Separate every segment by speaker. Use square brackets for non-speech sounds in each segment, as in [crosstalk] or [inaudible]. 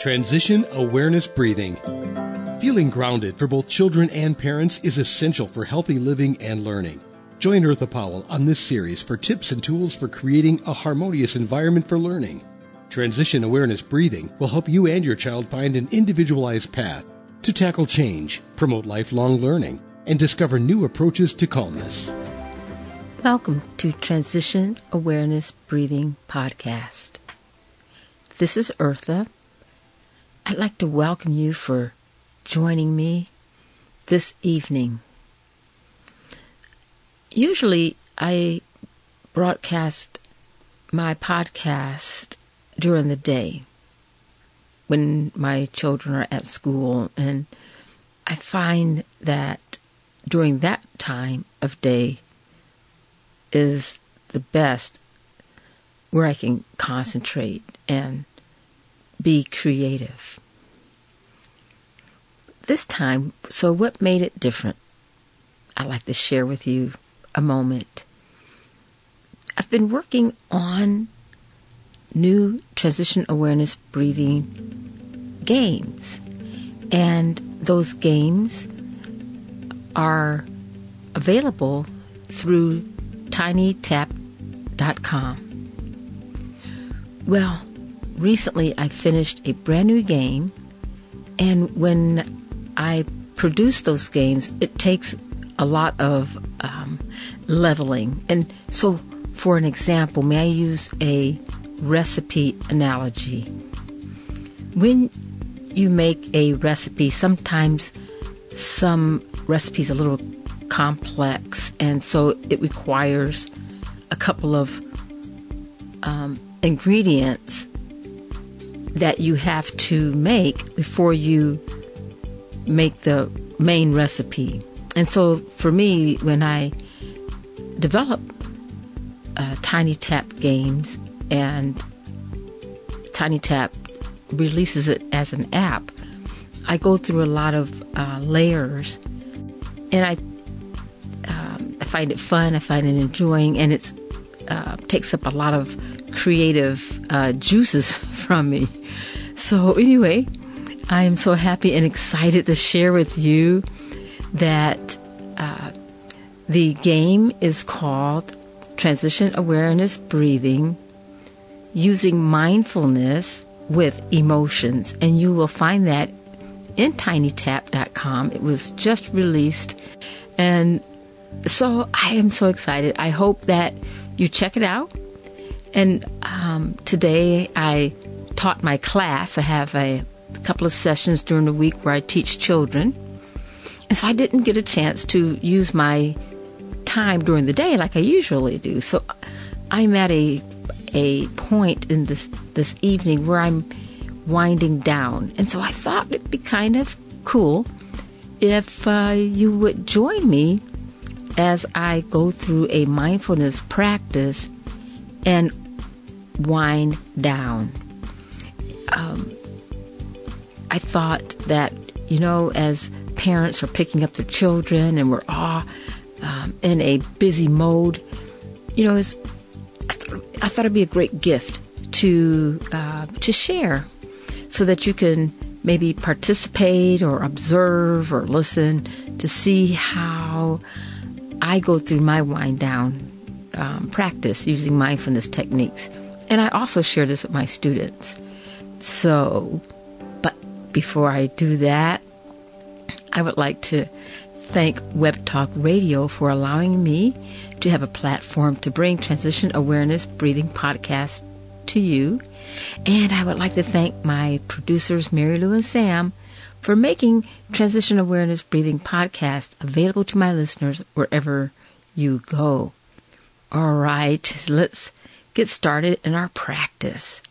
Speaker 1: Transition Awareness Breathing. Feeling grounded for both children and parents is essential for healthy living and learning. Join Eartha Powell on this series for tips and tools for creating a harmonious environment for learning. Transition Awareness Breathing will help you and your child find an individualized path to tackle change, promote lifelong learning, and discover new approaches to calmness.
Speaker 2: Welcome to Transition Awareness Breathing Podcast. This is Eartha. I'd like to welcome you for joining me this evening. Usually, I broadcast my podcast during the day when my children are at school, and I find that during that time of day, is the best where I can concentrate and be creative. This time, so what made it different? I'd like to share with you a moment. I've been working on new transition awareness breathing games, and those games are available through tinytap.com. Well, recently I finished a brand new game, and when I produce those games, it takes a lot of um, leveling. And so, for an example, may I use a recipe analogy? When you make a recipe, sometimes some recipes are a little complex, and so it requires a couple of um, ingredients that you have to make before you make the main recipe. And so for me, when I develop uh, Tiny Tap games and Tiny Tap releases it as an app, I go through a lot of uh, layers and I I find it fun. I find it enjoying, and it uh, takes up a lot of creative uh, juices [laughs] from me. So anyway, I am so happy and excited to share with you that uh, the game is called Transition Awareness Breathing using mindfulness with emotions, and you will find that in tinytap.com. It was just released, and so I am so excited. I hope that you check it out. And um, today I taught my class. I have a couple of sessions during the week where I teach children. And so I didn't get a chance to use my time during the day like I usually do. So I'm at a a point in this this evening where I'm winding down. And so I thought it'd be kind of cool if uh, you would join me as I go through a mindfulness practice and wind down. Um, I thought that, you know, as parents are picking up their children and we're all um, in a busy mode, you know, I, th- I thought it'd be a great gift to uh, to share, so that you can maybe participate or observe or listen to see how I go through my wind down um, practice using mindfulness techniques. And I also share this with my students. So, but before I do that, I would like to thank Web Talk Radio for allowing me to have a platform to bring transition awareness breathing podcast to you. And I would like to thank my producers, Mary Lou and Sam, for making Transition Awareness Breathing podcast available to my listeners wherever you go. All right, let's get started in our practice.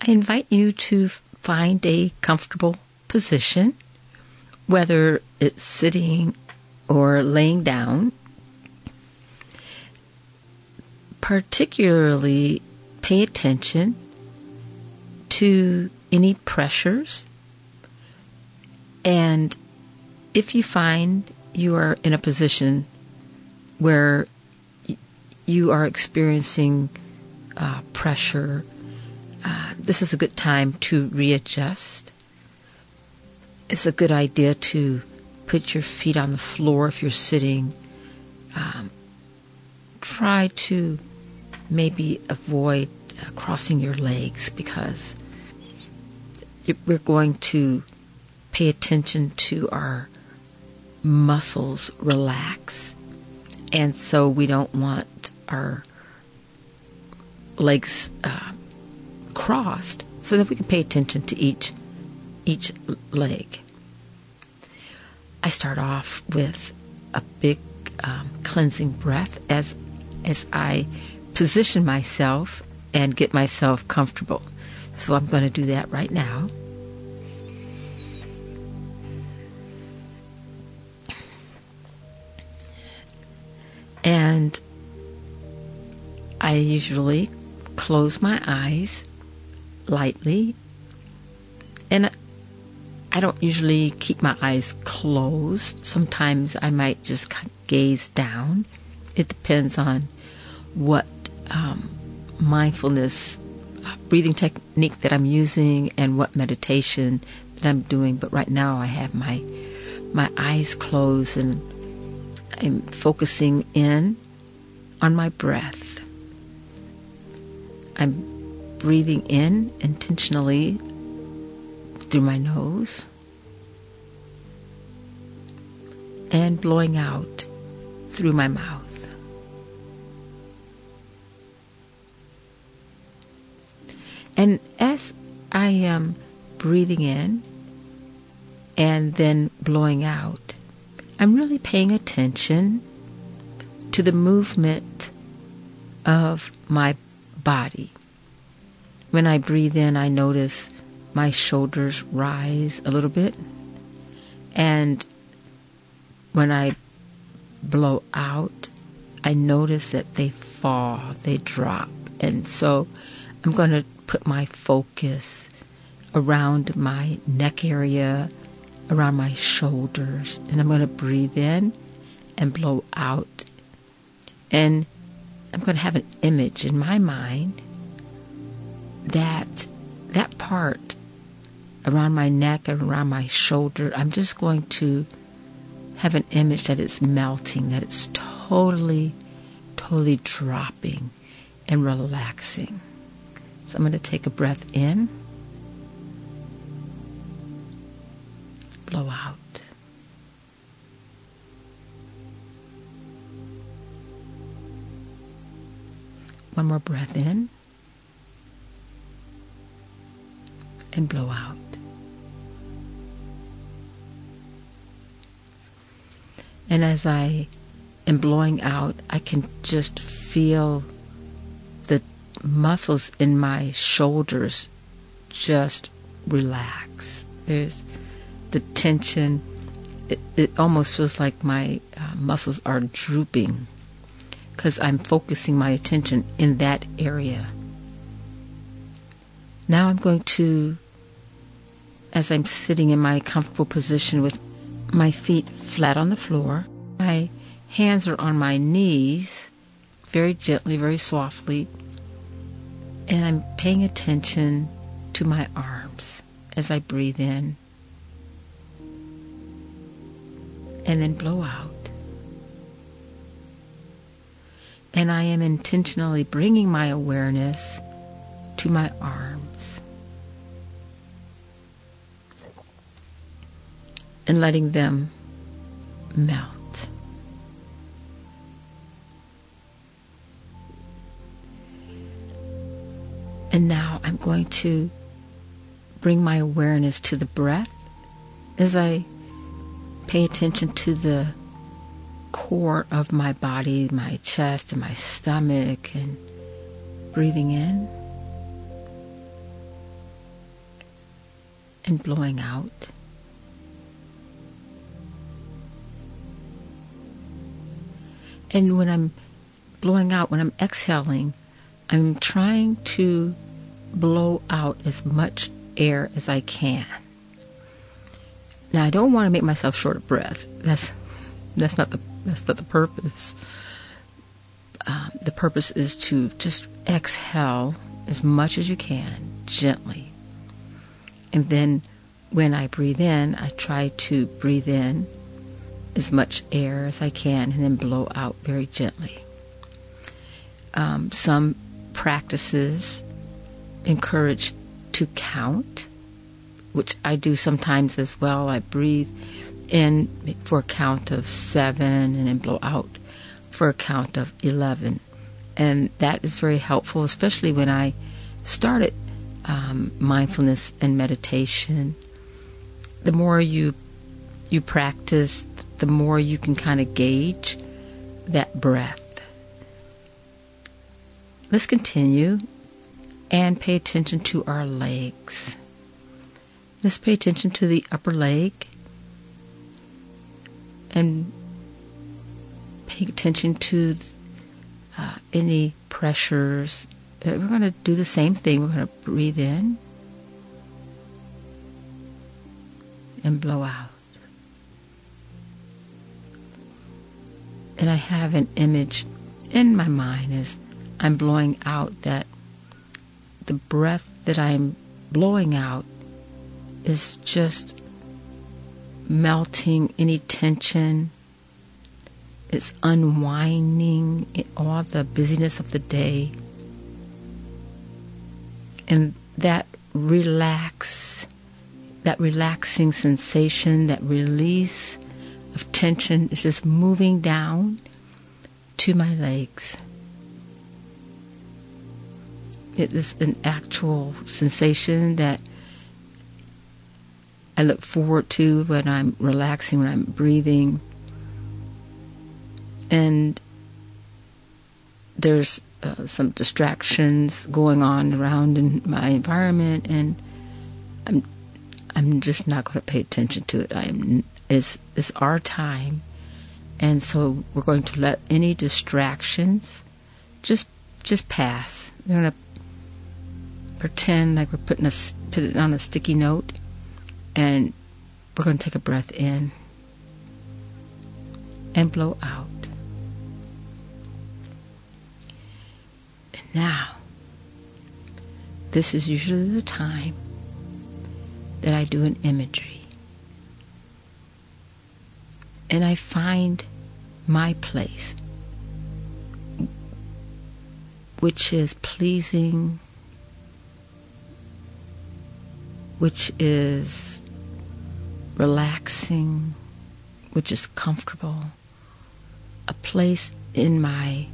Speaker 2: I invite you to find a comfortable position, whether it's sitting or laying down. Particularly pay attention to any pressures and if you find you are in a position where you are experiencing uh, pressure, uh, this is a good time to readjust. It's a good idea to put your feet on the floor if you're sitting. Um, try to maybe avoid uh, crossing your legs because we're going to pay attention to our muscles relax. And so we don't want our legs uh, crossed so that we can pay attention to each each leg. I start off with a big um, cleansing breath as as I position myself and get myself comfortable. So I'm going to do that right now. And I usually close my eyes lightly. And I don't usually keep my eyes closed. Sometimes I might just gaze down. It depends on what um, mindfulness uh, breathing technique that I'm using and what meditation that I'm doing. But right now I have my my eyes closed and I'm focusing in on my breath. I'm breathing in intentionally through my nose and blowing out through my mouth. And as I am breathing in and then blowing out, I'm really paying attention to the movement of my body. When I breathe in, I notice my shoulders rise a little bit. And when I blow out, I notice that they fall, they drop. And so I'm going to put my focus around my neck area, around my shoulders, and I'm going to breathe in and blow out. And I'm going to have an image in my mind that that part around my neck and around my shoulder, I'm just going to have an image that it's melting, that it's totally, totally dropping and relaxing. So I'm going to take a breath in, blow out. One more breath in and blow out. And as I am blowing out, I can just feel the muscles in my shoulders just relax. There's the tension. It, it almost feels like my uh, muscles are drooping because I'm focusing my attention in that area. Now I'm going to, as I'm sitting in my comfortable position with my feet flat on the floor, my hands are on my knees, very gently, very softly, and I'm paying attention to my arms as I breathe in and then blow out. And I am intentionally bringing my awareness to my arms and letting them melt. And now I'm going to bring my awareness to the breath as I pay attention to the core of my body, my chest and my stomach, and breathing in and blowing out. And when I'm blowing out, when I'm exhaling, I'm trying to blow out as much air as I can. Now I don't want to make myself short of breath. That's that's not the that's not the purpose. Um, the purpose is to just exhale as much as you can gently. And then when I breathe in, I try to breathe in as much air as I can and then blow out very gently. Um, some practices encourage to count, which I do sometimes as well. I breathe in for a count of seven and then blow out for a count of 11. And that is very helpful, especially when I started um, mindfulness and meditation. The more you you practice, the more you can kind of gauge that breath. Let's continue and pay attention to our legs. Let's pay attention to the upper leg and pay attention to uh, any pressures. Uh, we're going to do the same thing. We're going to breathe in and blow out. And I have an image in my mind as I'm blowing out that the breath that I'm blowing out is just melting any tension. It's unwinding all the busyness of the day. And that relax, that relaxing sensation, that release of tension is just moving down to my legs. It is an actual sensation that I look forward to when I'm relaxing, when I'm breathing. And there's uh, some distractions going on around in my environment, and I'm I'm just not going to pay attention to it. I am it's it's our time, and so we're going to let any distractions just just pass. We're going to pretend like we're putting a put it on a sticky note and we're going to take a breath in and blow out. And now, this is usually the time that I do an imagery. And I find my place, which is pleasing, which is relaxing, which is comfortable, a place in my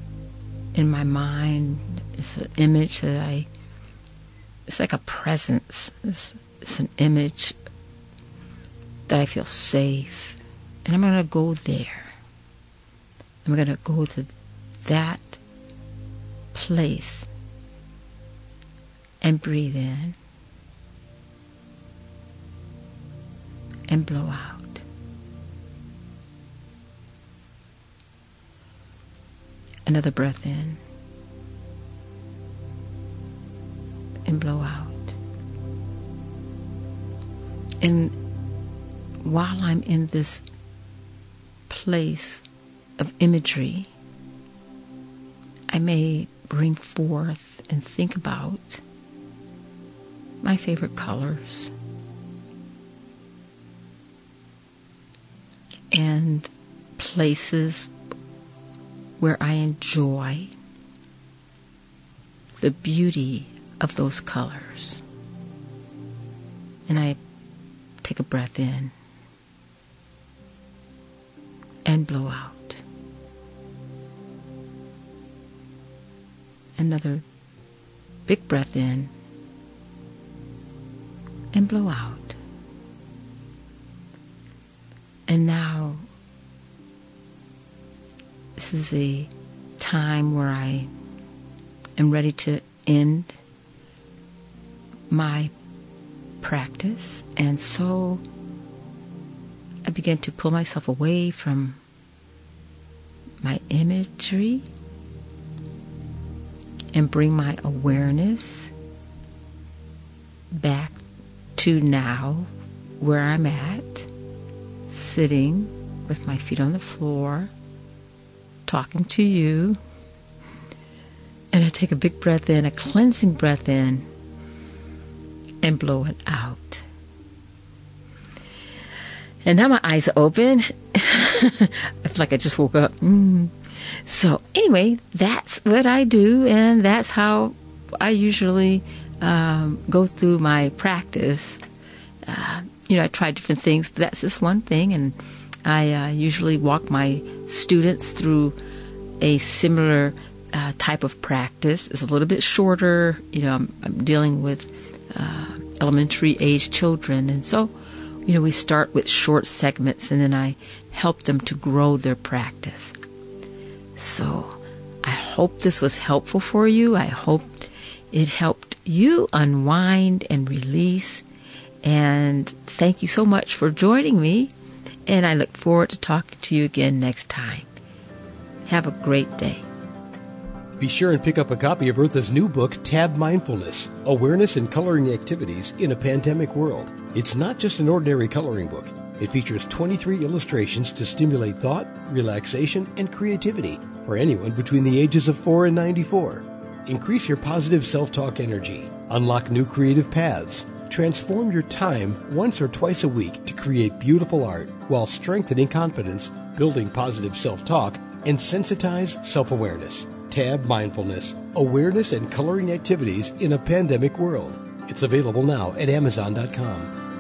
Speaker 2: in my mind is an image that I it's like a presence. It's, it's an image that I feel safe. And I'm going to go there. I'm going to go to that place and breathe in and blow out. Another breath in and blow out. And while I'm in this place of imagery, I may bring forth and think about my favorite colors and places where I enjoy the beauty of those colors. And I take a breath in and blow out. Another big breath in and blow out. And now, this is a time where I am ready to end my practice. And so I begin to pull myself away from my imagery and bring my awareness back to now where I'm at sitting with my feet on the floor, talking to you. And I take a big breath in, a cleansing breath in. and blow it out. And now my eyes are open. [laughs] I feel like I just woke up. Mm. So, anyway, that's what I do, and that's how I usually um, go through my practice. Uh, you know, I try different things, but that's just one thing, and I uh, usually walk my students through a similar uh, type of practice. It's a little bit shorter. You know, I'm, I'm dealing with uh, elementary age children, and so you know we start with short segments, and then I help them to grow their practice. So I hope this was helpful for you. I hope it helped you unwind and release. And thank you so much for joining me. And I look forward to talking to you again next time. Have a great day.
Speaker 1: Be sure and pick up a copy of Eartha's new book, Tab Mindfulness Awareness and Coloring Activities in a Pandemic World. It's not just an ordinary coloring book, it features 23 illustrations to stimulate thought, relaxation, and creativity for anyone between the ages of 4 and 94. Increase your positive self talk energy, unlock new creative paths, transform your time once or twice a week to create beautiful art while strengthening confidence, building positive self talk, and sensitize self awareness. Tab Mindfulness Awareness and Coloring Activities in a Pandemic World. It's available now at Amazon.com.